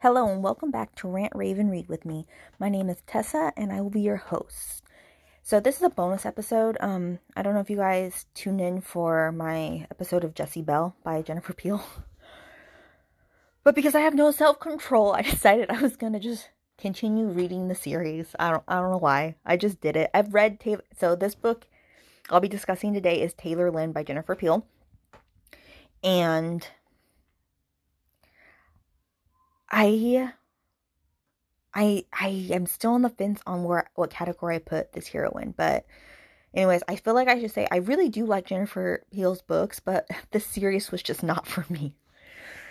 Hello and welcome back to Rant Rave and Read with me. My name is Tessa and I will be your host. So this is a bonus episode. Um I don't know if you guys tuned in for my episode of Jessie Belle by Jennifer Peel. But because I have no self-control, I decided I was going to just continue reading the series. I don't I don't know why. I just did it. I've read Taylor so this book I'll be discussing today is Taylor Lynne by Jennifer Peel. And I I I am still on the fence on where what category I put this heroine, but anyways, I feel like I should say I really do like Jennifer Peel's books, but this series was just not for me.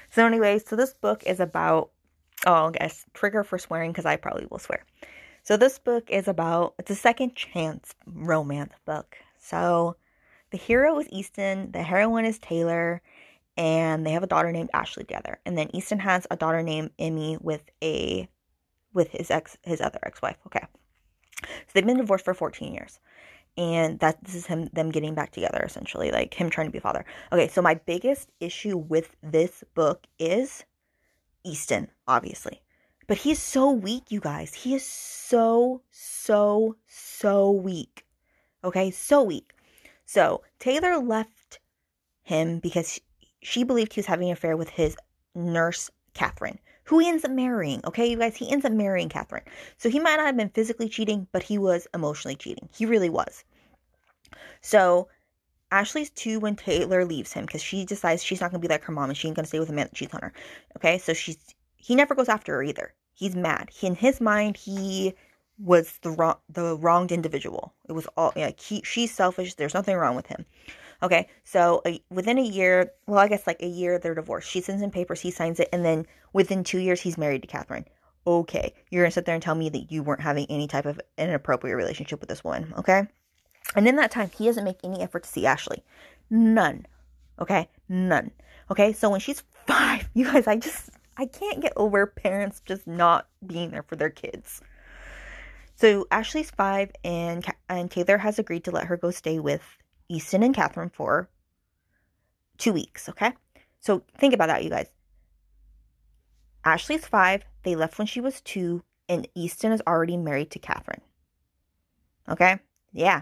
So anyways, so this book is about oh, I guess trigger for swearing because I probably will swear. So this book is about it's a second chance romance book. So the hero is Easton, the heroine is Taylor, and they have a daughter named Ashley together. And then Easton has a daughter named Emmy with a with his ex his other ex-wife. Okay. So they've been divorced for 14 years. And that this is him them getting back together essentially, like him trying to be a father. Okay, so my biggest issue with this book is Easton, obviously. But he's so weak, you guys. He is so, so, so weak. Okay, so weak. So Taylor left him because she believed he was having an affair with his nurse, Catherine, who he ends up marrying. Okay, you guys, he ends up marrying Catherine. So he might not have been physically cheating, but he was emotionally cheating. He really was. So Ashley's two when Taylor leaves him because she decides she's not gonna be like her mom and she ain't gonna stay with a man that cheats on her. Okay, so she's he never goes after her either. He's mad. He, in his mind, he was the wrong the wronged individual. It was all like he she's selfish. There's nothing wrong with him. Okay, so a, within a year, well, I guess like a year, they're divorced. She sends him papers, he signs it, and then within two years, he's married to Catherine. Okay, you're gonna sit there and tell me that you weren't having any type of inappropriate relationship with this woman, okay? And in that time, he doesn't make any effort to see Ashley. None. Okay, none. Okay, so when she's five, you guys, I just, I can't get over parents just not being there for their kids. So Ashley's five, and and Taylor has agreed to let her go stay with Easton and Catherine for two weeks, okay? So think about that, you guys. Ashley's five, they left when she was two, and Easton is already married to Catherine. Okay? Yeah.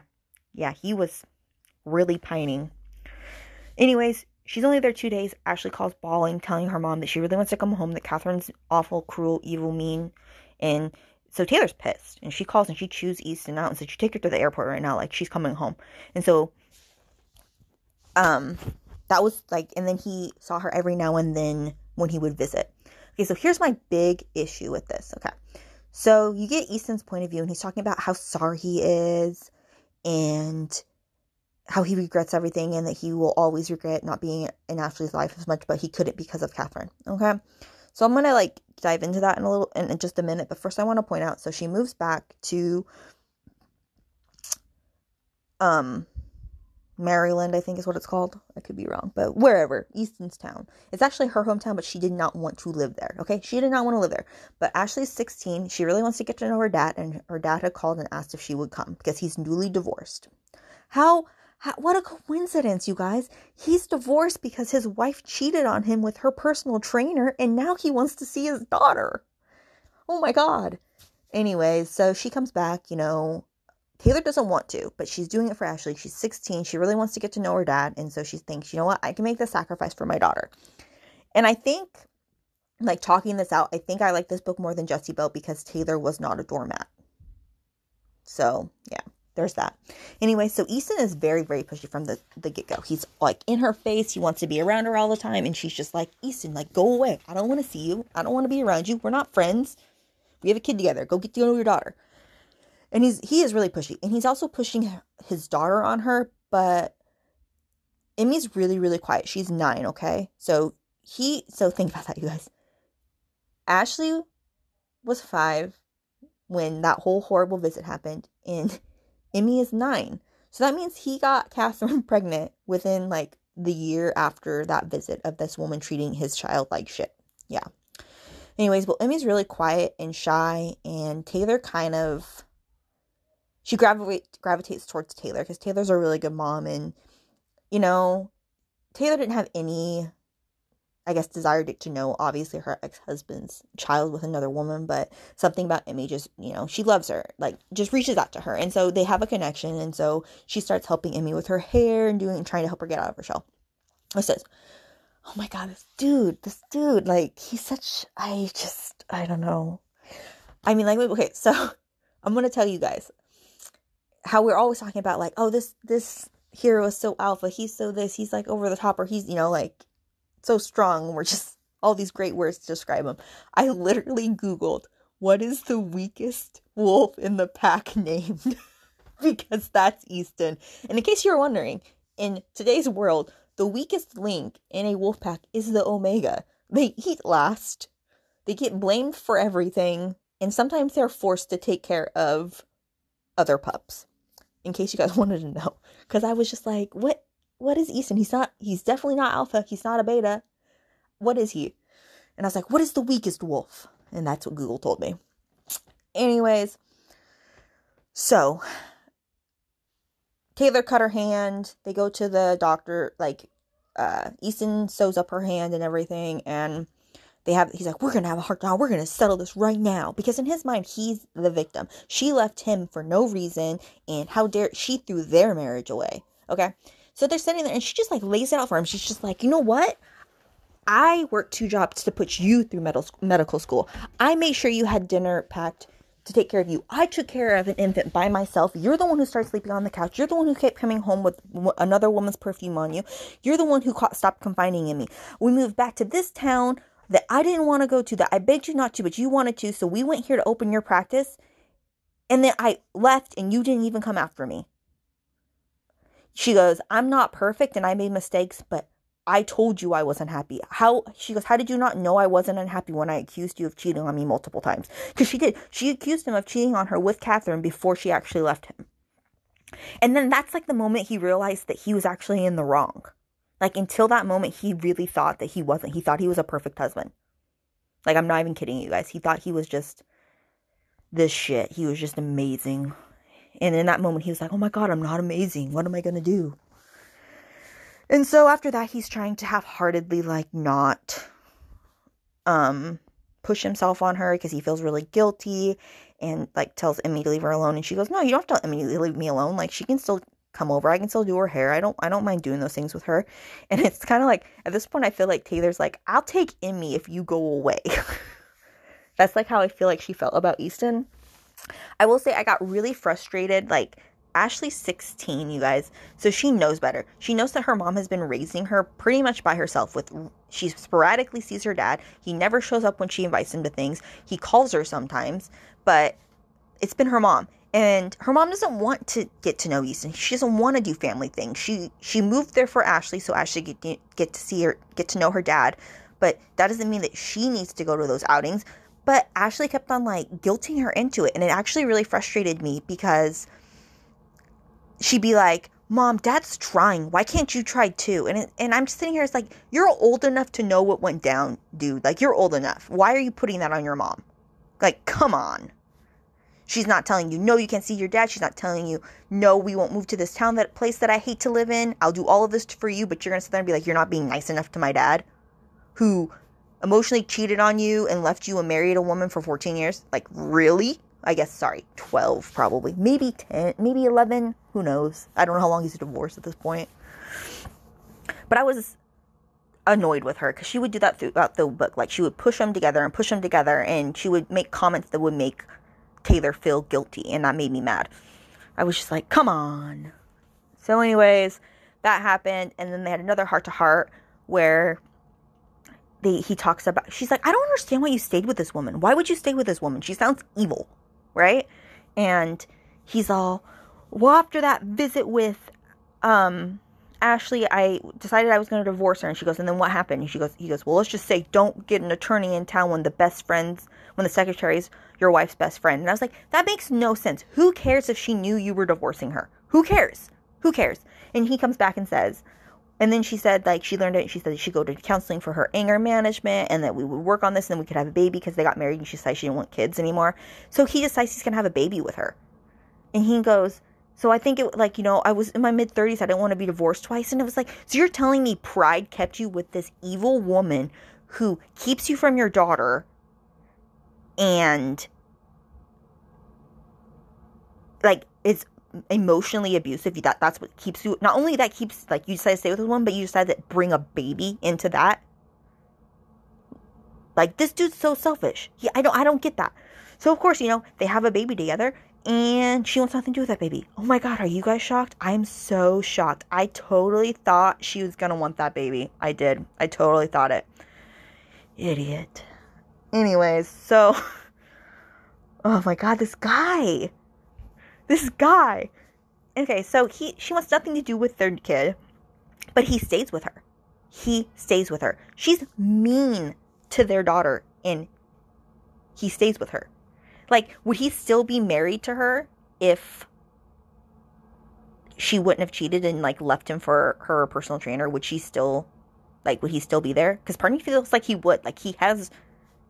Yeah, he was really pining. Anyways, she's only there two days. Ashley calls bawling, telling her mom that she really wants to come home, that Catherine's awful, cruel, evil, mean, and so Taylor's pissed and she calls and she chews Easton out and says, You take her to the airport right now, like she's coming home. And so um that was like and then he saw her every now and then when he would visit. Okay so here's my big issue with this okay? So you get easton's point of view and he's talking about how sorry he is and how he regrets everything and that he will always regret not being in ashley's life as much but he couldn't because of catherine okay? So i'm gonna like dive into that in a little in just a minute but first i want to point out so she moves back to um Maryland, I think is what it's called. I could be wrong, but wherever, Easton's town. It's actually her hometown, but she did not want to live there. Okay, she did not want to live there. But Ashley's 16. She really wants to get to know her dad, and her dad had called and asked if she would come because he's newly divorced. How? how what a coincidence, you guys. He's divorced because his wife cheated on him with her personal trainer, and now he wants to see his daughter. Oh my god. Anyways, so she comes back, you know, Taylor doesn't want to, but she's doing it for Ashley. She's 16. She really wants to get to know her dad. And so she thinks, you know what? I can make the sacrifice for my daughter. And I think, like, talking this out, I think I like this book more than Jessie Belle because Taylor was not a doormat. So, yeah, there's that. Anyway, so Easton is very, very pushy from the, the get go. He's like in her face. He wants to be around her all the time. And she's just like, Easton, like, go away. I don't want to see you. I don't want to be around you. We're not friends. We have a kid together. Go get to know your daughter and he's he is really pushy and he's also pushing his daughter on her but emmy's really really quiet. She's nine okay? So he so think about that you guys. Ashley was five when that whole horrible visit happened and emmy is nine. So that means he got catherine pregnant within like the year after that visit of this woman treating his child like shit. Yeah. Anyways well emmy's really quiet and shy and taylor kind of she gravitate, gravitates towards Taylor because Taylor's a really good mom and you know Taylor didn't have any I guess, desired it to know, obviously, her ex husband's child with another woman, but something about Emmy just, you know, she loves her, like, just reaches out to her. And so they have a connection. And so she starts helping Emmy with her hair and doing, trying to help her get out of her shell. It says, Oh my God, this dude, this dude, like, he's such, I just, I don't know. I mean, like, okay, so I'm to tell you guys how we're always talking about, like, oh, this, this hero is so alpha. He's so this, he's like over the top, or he's, you know, like, so strong. We're just all these great words to describe him. I literally Googled what is the weakest wolf in the pack named because that's Easton. And in case you're wondering, in today's world, the weakest link in a wolf pack is the Omega. They eat last, they get blamed for everything, and sometimes they're forced to take care of other pups. In case you guys wanted to know, because I was just like, what what is Easton? He's not, he's definitely not alpha. He's not a beta. What is he? And I was like, what is the weakest wolf? And that's what Google told me. Anyways, so Taylor cut her hand. They go to the doctor, like, uh, Easton sews up her hand and everything. And they have, he's like, we're to have a heart now. We're to settle this right now. Because in his mind, he's the victim. She left him for no reason. And how dare she threw their marriage away. Okay. So they're sitting there and she just like lays it out for him. She's just like, you know what? I worked two jobs to put you through medical school. I made sure you had dinner packed to take care of you. I took care of an infant by myself. You're the one who started sleeping on the couch. You're the one who kept coming home with another woman's perfume on you. You're the one who caught, stopped confiding in me. We moved back to this town that I didn't want to go to, that I begged you not to, but you wanted to. So we went here to open your practice. And then I left and you didn't even come after me. She goes, I'm not perfect and I made mistakes, but I told you I wasn't happy. How she goes, How did you not know I wasn't unhappy when I accused you of cheating on me multiple times? Because she did. She accused him of cheating on her with Catherine before she actually left him. And then that's like the moment he realized that he was actually in the wrong. Like until that moment, he really thought that he wasn't. He thought he was a perfect husband. Like I'm not even kidding you guys. He thought he was just this shit. He was just amazing. And in that moment, he was like, oh my God, I'm not amazing. What am I going to do? And so after that, he's trying to half heartedly, like, not um, push himself on her because he feels really guilty and, like, tells Emmy to leave her alone. And she goes, no, you don't have to Emmy leave me alone. Like, she can still come over. I can still do her hair. I don't I don't mind doing those things with her. And it's kind of like at this point I feel like Taylor's like, "I'll take Emmy if you go away." That's like how I feel like she felt about Easton. I will say I got really frustrated. Like, Ashley's 16, you guys, so she knows better. She knows that her mom has been raising her pretty much by herself. With she sporadically sees her dad. He never shows up when she invites him to things. He calls her sometimes, but it's been her mom. And her mom doesn't want to get to know Easton. She doesn't want to do family things. She she moved there for Ashley so Ashley get get to see her, get to know her dad. But that doesn't mean that she needs to go to those outings. But Ashley kept on like guilting her into it. And it actually really frustrated me because she'd be like, Mom, dad's trying. Why can't you try too? And, it, and I'm just sitting here, it's like, you're old enough to know what went down, dude. Like, you're old enough. Why are you putting that on your mom? Like, come on. She's not telling you, no, you can't see your dad. She's not telling you, no, we won't move to this town, that place that I hate to live in. I'll do all of this for you, but you're going to sit there and be like, you're not being nice enough to my dad, who emotionally cheated on you and left you and married a woman for 14 years? Like, really? I guess, sorry, 12 probably. Maybe 10, maybe 11. Who knows? I don't know how long he's divorced at this point. But I was annoyed with her because she would do that throughout the book. Like, she would push them together and push them together, and she would make comments that would make Taylor feel guilty, and that made me mad. I was just like, come on. So, anyways, that happened, and then they had another heart to heart where they he talks about she's like, I don't understand why you stayed with this woman. Why would you stay with this woman? She sounds evil, right? And he's all, well, after that visit with um Ashley, I decided I was going to divorce her. And she goes, and then what happened? And she goes, he goes, well, let's just say don't get an attorney in town when the best friends, when the secretary's your wife's best friend. And I was like, that makes no sense. Who cares if she knew you were divorcing her? Who cares? Who cares? And he comes back and says, and then she said, like, she learned it. She said she'd go to counseling for her anger management and that we would work on this and then we could have a baby because they got married and she decided she didn't want kids anymore. So he decides he's going to have a baby with her. And he goes, So I think it like, you know, I was in my mid 30s, I didn't want to be divorced twice and it was like, so you're telling me pride kept you with this evil woman who keeps you from your daughter and like it's emotionally abusive that that's what keeps you not only that keeps like you decide to stay with this one but you decide to bring a baby into that? Like this dude's so selfish. He, i don't i don't get that. So of course you know they have a baby together and she wants nothing to do with that baby oh my god are you guys shocked i'm so shocked i totally thought she was gonna want that baby i did i totally thought it idiot anyways so oh my god this guy this guy. Okay, so he she wants nothing to do with their kid, but he stays with her. He stays with her. She's mean to their daughter and he stays with her. Like, would he still be married to her if she wouldn't have cheated and like left him for her personal trainer? Would she still like would he still be there? Because part of me feels like he would. Like he has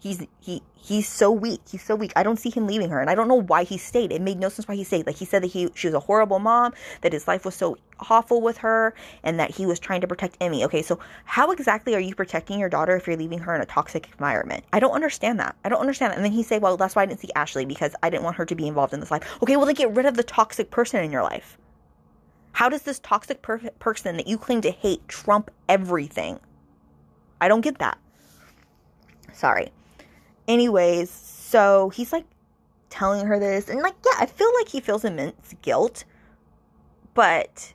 he's he he's so weak. He's so weak. I don't see him leaving her, and I don't know why he stayed. It made no sense why he stayed. Like he said that he she was a horrible mom, that his life was so awful with her, and that he was trying to protect Emmy. Okay, so how exactly are you protecting your daughter if you're leaving her in a toxic environment? I don't understand that. I don't understand that. And then he say, well, that's why I didn't see Ashley because I didn't want her to be involved in this life. Okay, well then get rid of the toxic person in your life. How does this toxic per- person that you claim to hate trump everything? I don't get that. Sorry. Anyways, so he's like telling her this, and like, yeah, I feel like he feels immense guilt, but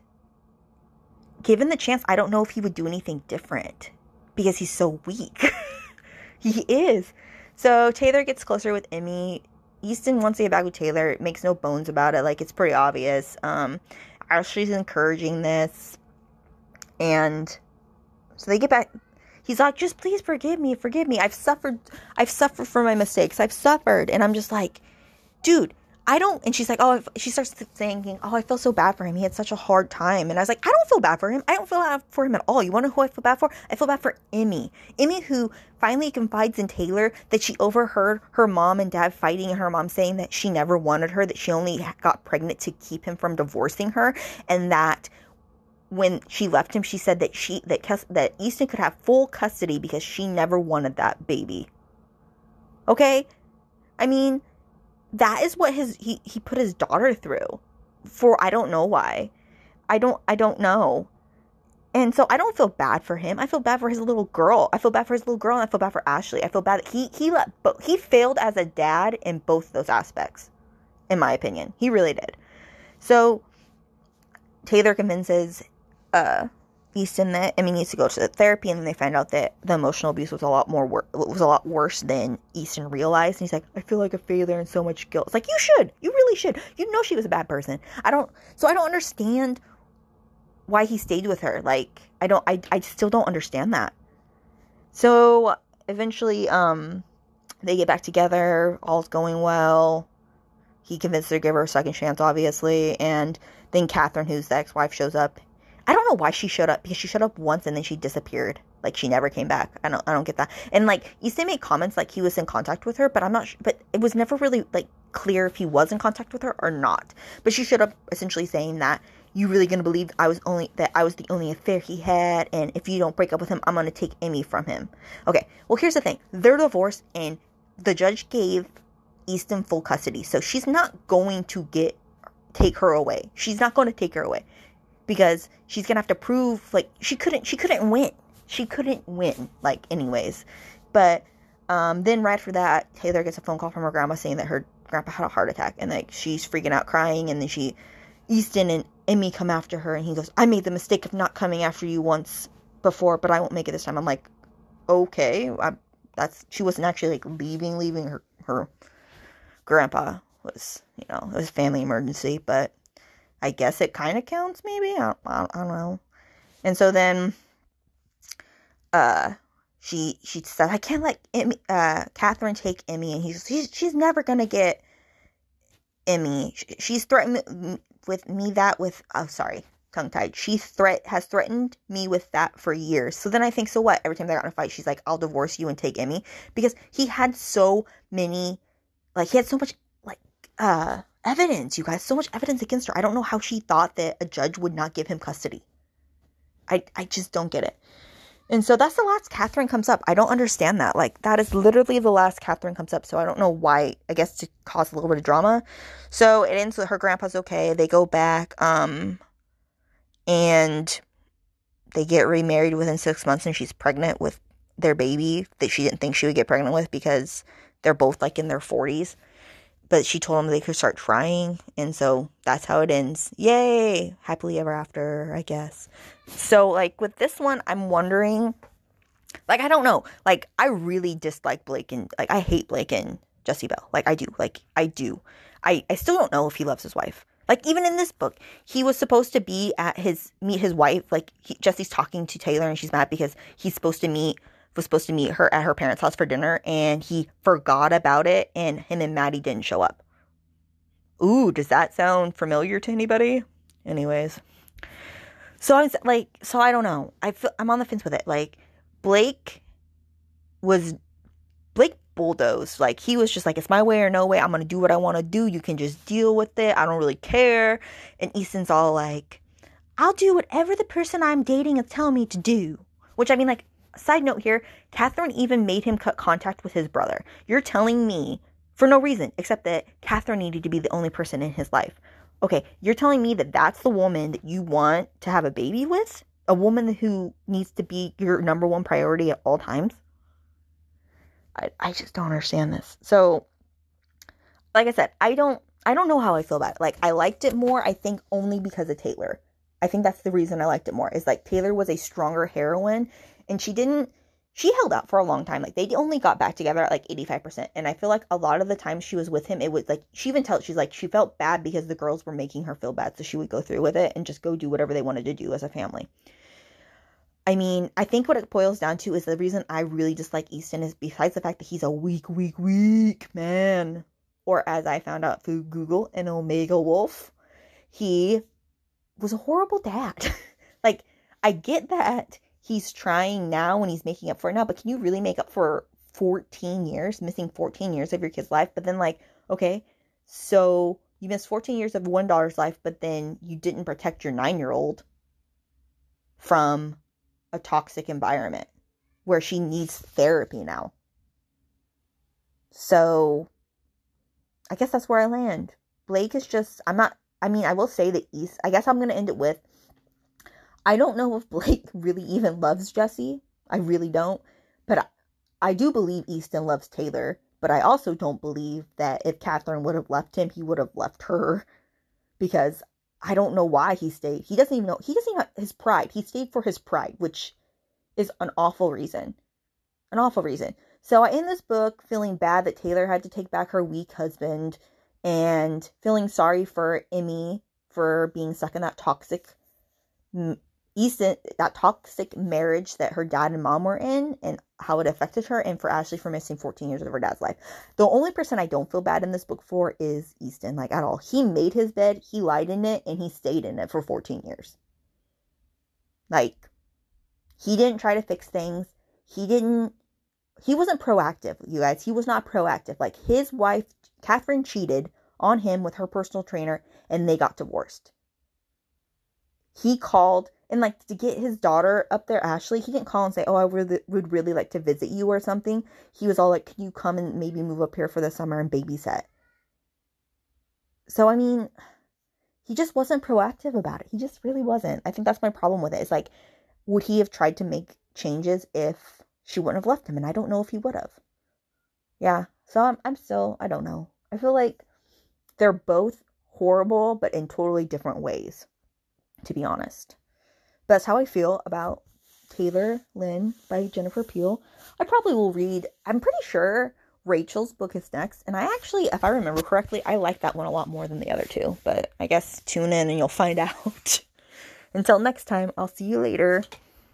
given the chance, I don't know if he would do anything different because he's so weak. he is. So Taylor gets closer with Emmy. Easton wants to get back with Taylor, makes no bones about it. Like, it's pretty obvious. Um, Ashley's encouraging this. And so they get back He's like, just please forgive me, forgive me. I've suffered, I've suffered for my mistakes. I've suffered. And I'm just like, dude, I don't. And she's like, oh, she starts thinking, oh, I feel so bad for him. He had such a hard time. And I was like, I don't feel bad for him. I don't feel bad for him at all. You want to know who I feel bad for? I feel bad for Emmy. Emmy, who finally confides in Taylor that she overheard her mom and dad fighting, and her mom saying that she never wanted her, that she only got pregnant to keep him from divorcing her, and that when she left him, she said that she that that Easton could have full custody because she never wanted that baby. Okay, I mean, that is what his he he put his daughter through for I don't know why. I don't I don't know. And so I don't feel bad for him. I feel bad for his little girl. I feel bad for his little girl and I feel bad for Ashley. I feel bad that he he let but he failed as a dad in both those aspects. In my opinion. He really did. So Taylor convinces uh, Easton that Emmy needs to go to the therapy, and then they find out that the emotional abuse was a lot more wor- was a lot worse than Easton realized. And he's like, "I feel like a failure and so much guilt." It's like you should, you really should. You know she was a bad person. I don't, so I don't understand why he stayed with her. Like I don't, I I still don't understand that. So eventually, um, they get back together. All's going well. He convinces her to give her a second chance, obviously, and then Catherine, who's the ex-wife, shows up I don't know why she showed up because she showed up once and then she disappeared. Like she never came back. I don't I don't get that. And like Easton made comments like he was in contact with her, but I'm not sh- but it was never really like clear if he was in contact with her or not. But she showed up essentially saying that you really gonna believe I was only that I was the only affair he had, and if you don't break up with him, I'm gonna take Emmy from him. Okay, well here's the thing: they're divorced, and the judge gave Easton full custody, so she's not going to get take her away. She's not going to take her away because she's gonna have to prove like she couldn't she couldn't win. She couldn't win like anyways. But um, then right after that taylor gets a phone call from her grandma saying that her grandpa had a heart attack and like she's freaking out crying and then she easton and emmy come after her and he goes i made the mistake of not coming after you once before but i won't make it this time. I'm like okay I, that's she wasn't actually like leaving leaving her her grandpa was you know it was family emergency but I guess it kind of counts, maybe. I, I, I, don't know. And so then, uh, she she said, "I can't let Emmy, uh, Catherine take Emmy," and he's she's she's never gonna get Emmy. She's threatened with me that with oh sorry tongue tied. She threat has threatened me with that for years. So then I think, so what? Every time they got in a fight, she's like, "I'll divorce you and take Emmy," because he had so many, like he had so much like uh evidence, you guys, so much evidence against her. I don't know how she thought that a judge would not give him custody. I I just don't get it. And so that's the last Catherine comes up. I don't understand that. Like that is literally the last Catherine comes up. So I don't know why. I guess to cause a little bit of drama. So it ends with her grandpa's okay. They go back, um, and they get remarried within six months, and she's pregnant with their baby that she didn't think she would get pregnant with because they're both like in their forties. But she told them they could start trying, and so that's how it ends. Yay! Happily ever after, I guess. So, like, with this one, I'm wondering, like, I don't know. Like, I really dislike Blake and, like, I hate Blake and Jessie Belle. Like, I do. Like, I do. I, I still don't know if he loves his wife. Like, even in this book, he was supposed to be at his, meet his wife. Like, he, Jessie's talking to Taylor and she's mad because he's supposed to meet, was supposed to meet her at her parents' house for dinner and he forgot about it and him and Maddie didn't show up. Ooh, does that sound familiar to anybody? Anyways. So I was like, so I don't know. I feel, I'm on the fence with it. Like Blake was Blake bulldozed. Like he was just like, it's my way or no way. I'm gonna do what I want to do. You can just deal with it. I don't really care. And Easton's all like, I'll do whatever the person I'm dating is telling me to do. Which I mean, like, side note here, Catherine even made him cut contact with his brother. You're telling me for no reason except that Catherine needed to be the only person in his life. Okay, you're telling me that that's the woman that you want to have a baby with? A woman who needs to be your number one priority at all times? I, I just don't understand this. So, like I said, I don't I don't know how I feel about it. Like I liked it more, I think only because of Taylor. I think that's the reason I liked it more. Is like Taylor was a stronger heroine and she didn't she held out for a long time. Like they only got back together at like 85%. And I feel like a lot of the time she was with him, it was like she even tells she's like she felt bad because the girls were making her feel bad. So she would go through with it and just go do whatever they wanted to do as a family. I mean, I think what it boils down to is the reason I really dislike Easton is besides the fact that he's a weak, weak, weak man, or as I found out through Google, an Omega Wolf, he was a horrible dad. like, I get that he's trying now and he's making up for it now, but can you really make up for 14 years, missing 14 years of your kid's life? But then, like, okay, so you missed 14 years of one daughter's life, but then you didn't protect your nine year old from a toxic environment where she needs therapy now. So I guess that's where I land. Blake is just, I'm not, I mean, I will say the East, I guess I'm going to end it with I don't know if Blake really even loves Jessie. I really don't. But I, I do believe Easton loves Taylor. But I also don't believe that if Catherine would have left him, he would have left her. Because I don't know why he stayed. He doesn't even know. He doesn't even have his pride. He stayed for his pride, which is an awful reason. An awful reason. So I end this book feeling bad that Taylor had to take back her weak husband and feeling sorry for Emmy for being stuck in that toxic Easton, that toxic marriage that her dad and mom were in and how it affected her, and for Ashley for missing 14 years of her dad's life. The only person I don't feel bad in this book for is Easton, like at all. He made his bed, he lied in it, and he stayed in it for 14 years. Like, he didn't try to fix things. He didn't, he wasn't proactive, you guys. He was not proactive. Like, his wife, Catherine, cheated on him with her personal trainer, and they got divorced. He called and like to get his daughter up there, Ashley, he didn't call and say, "Oh, I really, would really like to visit you" or something. He was all like, "Can you come and maybe move up here for the summer and babysit?" So I mean, he just wasn't proactive about it. He just really wasn't. I think that's my problem with it. It's like, would he have tried to make changes if she wouldn't have left him? And I don't know if he would have. Yeah. So I'm, I'm still, I don't know. I feel like they're both horrible, but in totally different ways, to be honest. That's how I feel about Taylor Lynne by Jennifer Peel. I probably will read, I'm pretty sure Rachel's book is next. And I actually, if I remember correctly, I like that one a lot more than the other two. But I guess tune in and you'll find out. Until next time, I'll see you later.